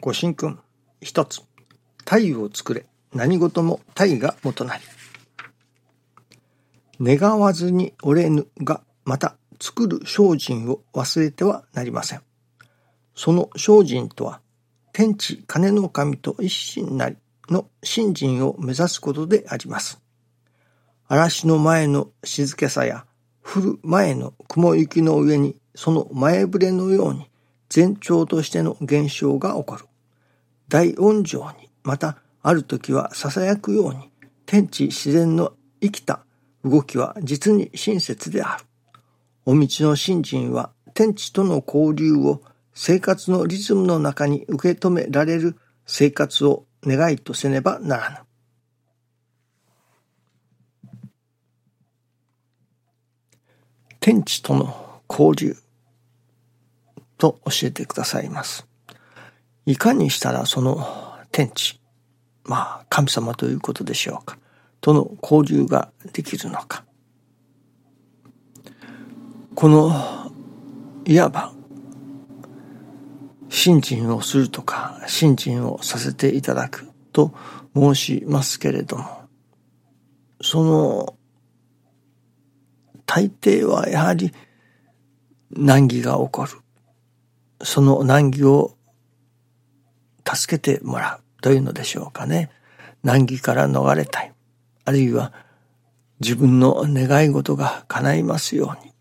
ご神君一つ体を作れ。何事も体が元なり。願わずに折れぬがまた作る精進を忘れてはなりません。その精進とは天地金の神と一心なりの信心を目指すことであります。嵐の前の静けさや降る前の雲行きの上にその前触れのように前兆としての現象が起こる。大音情に、またある時は囁くように、天地自然の生きた動きは実に親切である。お道の信心は天地との交流を生活のリズムの中に受け止められる生活を願いとせねばならぬ。天地との交流と教えてくださいます。いかにしたらその天地、まあ神様ということでしょうか、との交流ができるのか。この、いわば、信心をするとか、信心をさせていただくと申しますけれども、その、大抵はやはり難儀が起こる。その難儀を助けてもらうというのでしょうかね。難儀から逃れたい。あるいは自分の願い事が叶いますように。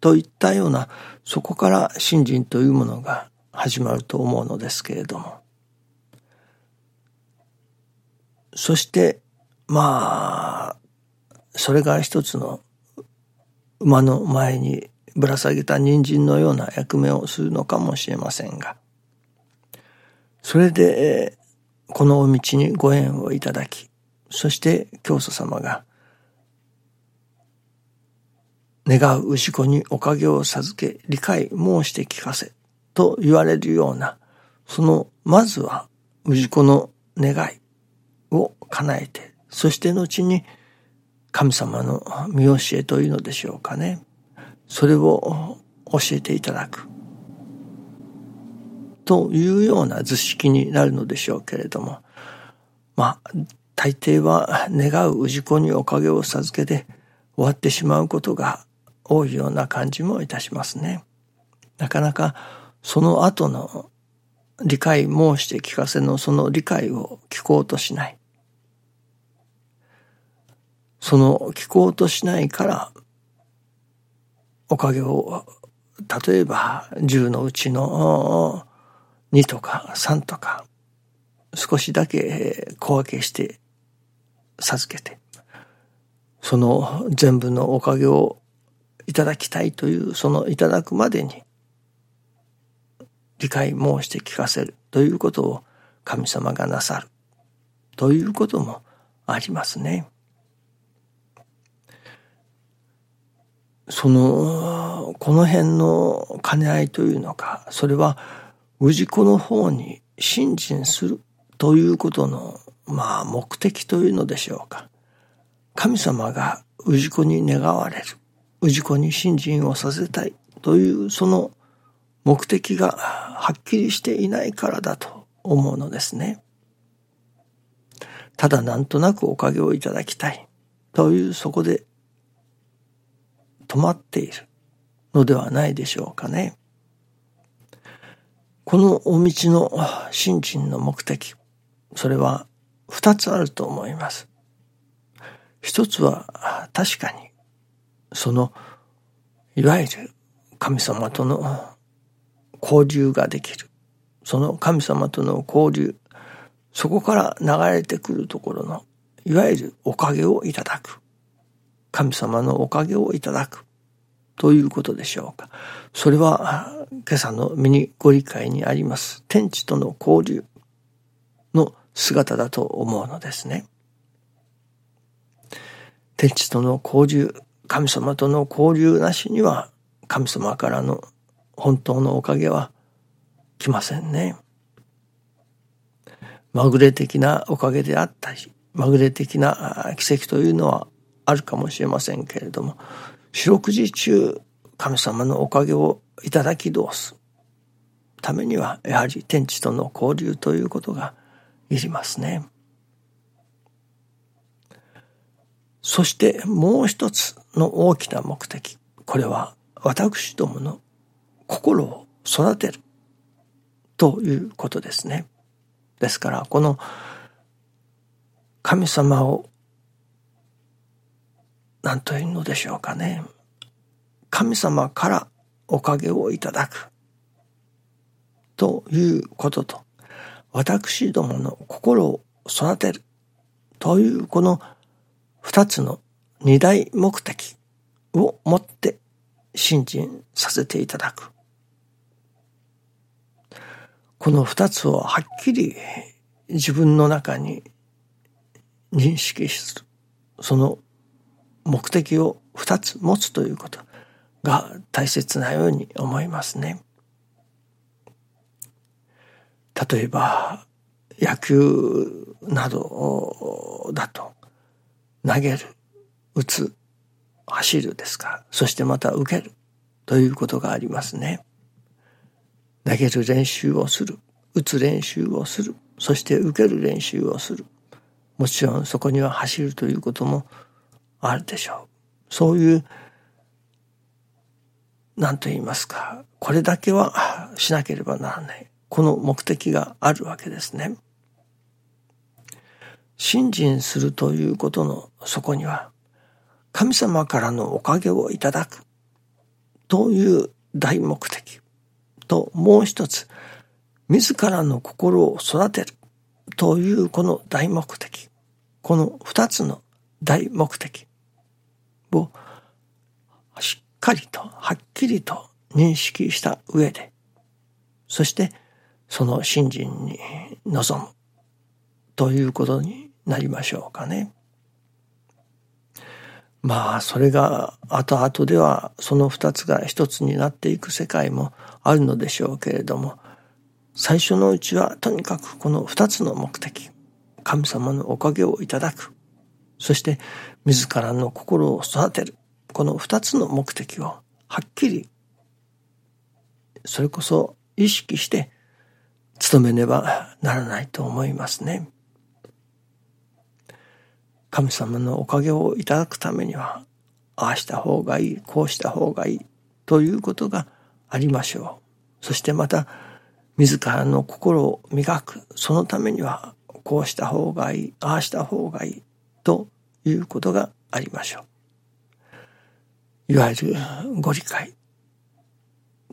といったような、そこから信心というものが始まると思うのですけれども。そして、まあ、それが一つの馬の前にぶら下げた人参のような役目をするのかもしれませんが、それで、このお道にご縁をいただき、そして教祖様が、願う氏子におかげを授け、理解申して聞かせ、と言われるような、その、まずは、氏子の願いを叶えて、そして後に、神様の見教えというのでしょうかね。それを教えていただく。というような図式になるのでしょうけれども、まあ、大抵は願う氏子におかげを授けて終わってしまうことが多いような感じもいたしますね。なかなかその後の理解申して聞かせのその理解を聞こうとしない。その聞こうとしないからおかげを、例えば10のうちの2とか3とか少しだけ小分けして授けて、その全部のおかげをいただきたいという、そのいただくまでに理解申して聞かせるということを神様がなさるということもありますね。その、この辺の兼ね合いというのか、それは氏子の方に信心するということの、まあ目的というのでしょうか。神様が氏子に願われる。氏子に信心をさせたいというその目的がはっきりしていないからだと思うのですね。ただなんとなくおかげをいただきたいというそこで止まっているのではないでしょうかね。このお道の信心の目的、それは二つあると思います。一つは確かに、その、いわゆる神様との交流ができる。その神様との交流、そこから流れてくるところの、いわゆるおかげをいただく。神様のおかげをいただくということでしょうか。それは今朝の身にご理解にあります天地との交流の姿だと思うのですね。天地との交流、神様との交流なしには神様からの本当のおかげは来ませんね。まぐれ的なおかげであったり、まぐれ的な奇跡というのはあるかもしれませんけれども、四六時中神様のおかげをいただきどうすためにはやはり天地との交流ということがいりますね。そしてもう一つの大きな目的。これは私どもの心を育てるということですね。ですからこの神様を何というのでしょうかね。神様からおかげをいただくということと私どもの心を育てるというこの二つの二大目的をもって信心させていただく。この二つをはっきり自分の中に認識する。その目的を二つ持つということが大切なように思いますね。例えば野球などだと投げる打つ走るですかそしてまた受けるということがありますね。投げる練習をする打つ練習をするそして受ける練習をするもちろんそこには走るということもあるでしょう。そういう何と言いますかこれだけはしなければならないこの目的があるわけですね。信心するということのそこには神様からのおかげをいただくという大目的ともう一つ自らの心を育てるというこの大目的この二つの大目的をしっかりとはっきりと認識した上でそしてその信心に臨むということになりましょうかね。まあそれが後々ではその二つが一つになっていく世界もあるのでしょうけれども最初のうちはとにかくこの二つの目的神様のおかげをいただくそして自らの心を育てる。この二つの目的をはっきりそれこそ意識して努めねばならないと思いますね。神様のおかげをいただくためにはああした方がいいこうした方がいいということがありましょう。そしてまた自らの心を磨く。そのためにはこうした方がいいああした方がいいということがありましょういわゆるご理解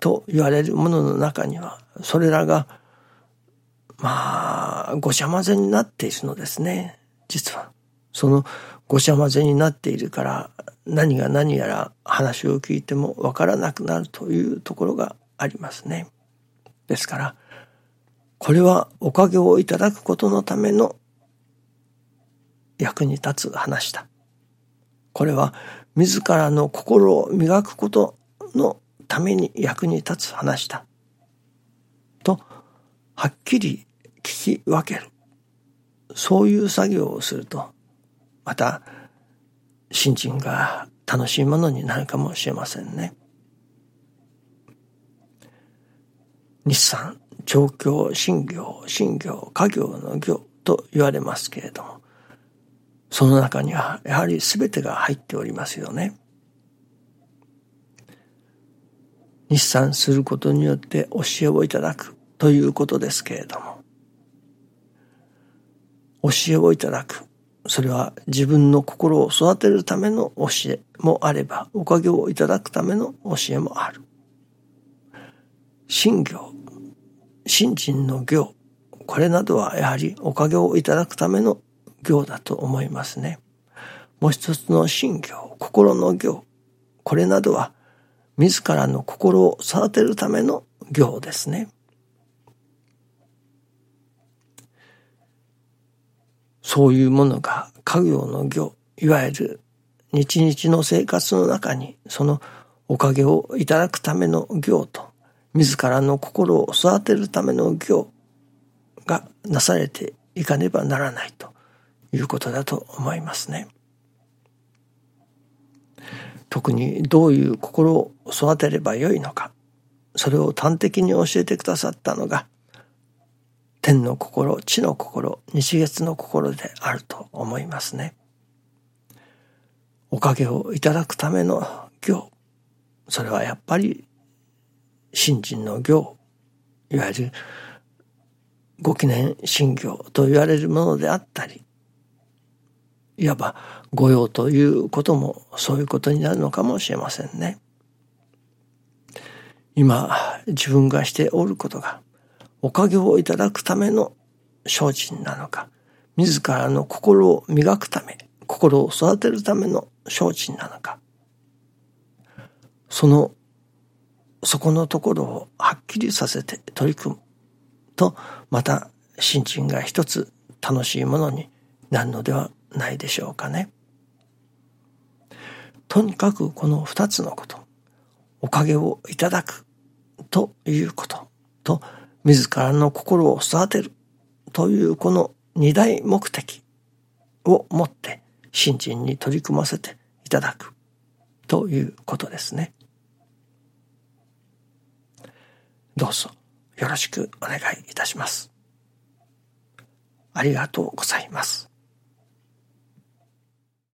と言われるものの中にはそれらがまあごちゃ混ぜになっているのですね実は。そのごちゃ混ぜになっているから何が何やら話を聞いてもわからなくなるというところがありますね。ですからこれはおかげをいただくことのための役に立つ話だ。これは自らの心を磨くことのために役に立つ話だ。とはっきり聞き分ける。そういう作業をするとまた新人が楽しいものになるかもしれませんね。日産、調教、新業、新業、家業の業と言われますけれども、その中にはやはり全てが入っておりますよね。日産することによって教えをいただくということですけれども、教えをいただくそれは自分の心を育てるための教えもあれば、おかげをいただくための教えもある。信行、信心の行、これなどはやはりおかげをいただくための行だと思いますね。もう一つの信行、心の行、これなどは自らの心を育てるための行ですね。そういうものが家業の業、いわゆる日々の生活の中にそのおかげをいただくための行と、自らの心を育てるための行がなされていかねばならないということだと思いますね。特にどういう心を育てればよいのか、それを端的に教えてくださったのが天の心地の心日月の心であると思いますね。おかげをいただくための行それはやっぱり信心の行いわゆるご記念信行と言われるものであったりいわば御用ということもそういうことになるのかもしれませんね。今自分がしておることがおかげをいただくための精進なのか自らの心を磨くため心を育てるための精進なのかそのそこのところをはっきりさせて取り組むとまた心身が一つ楽しいものになるのではないでしょうかね。とにかくこの二つのことおかげをいただくということと自らの心を育てるというこの二大目的をもって信心に取り組ませていただくということですね。どうぞよろしくお願いいたします。ありがとうございます。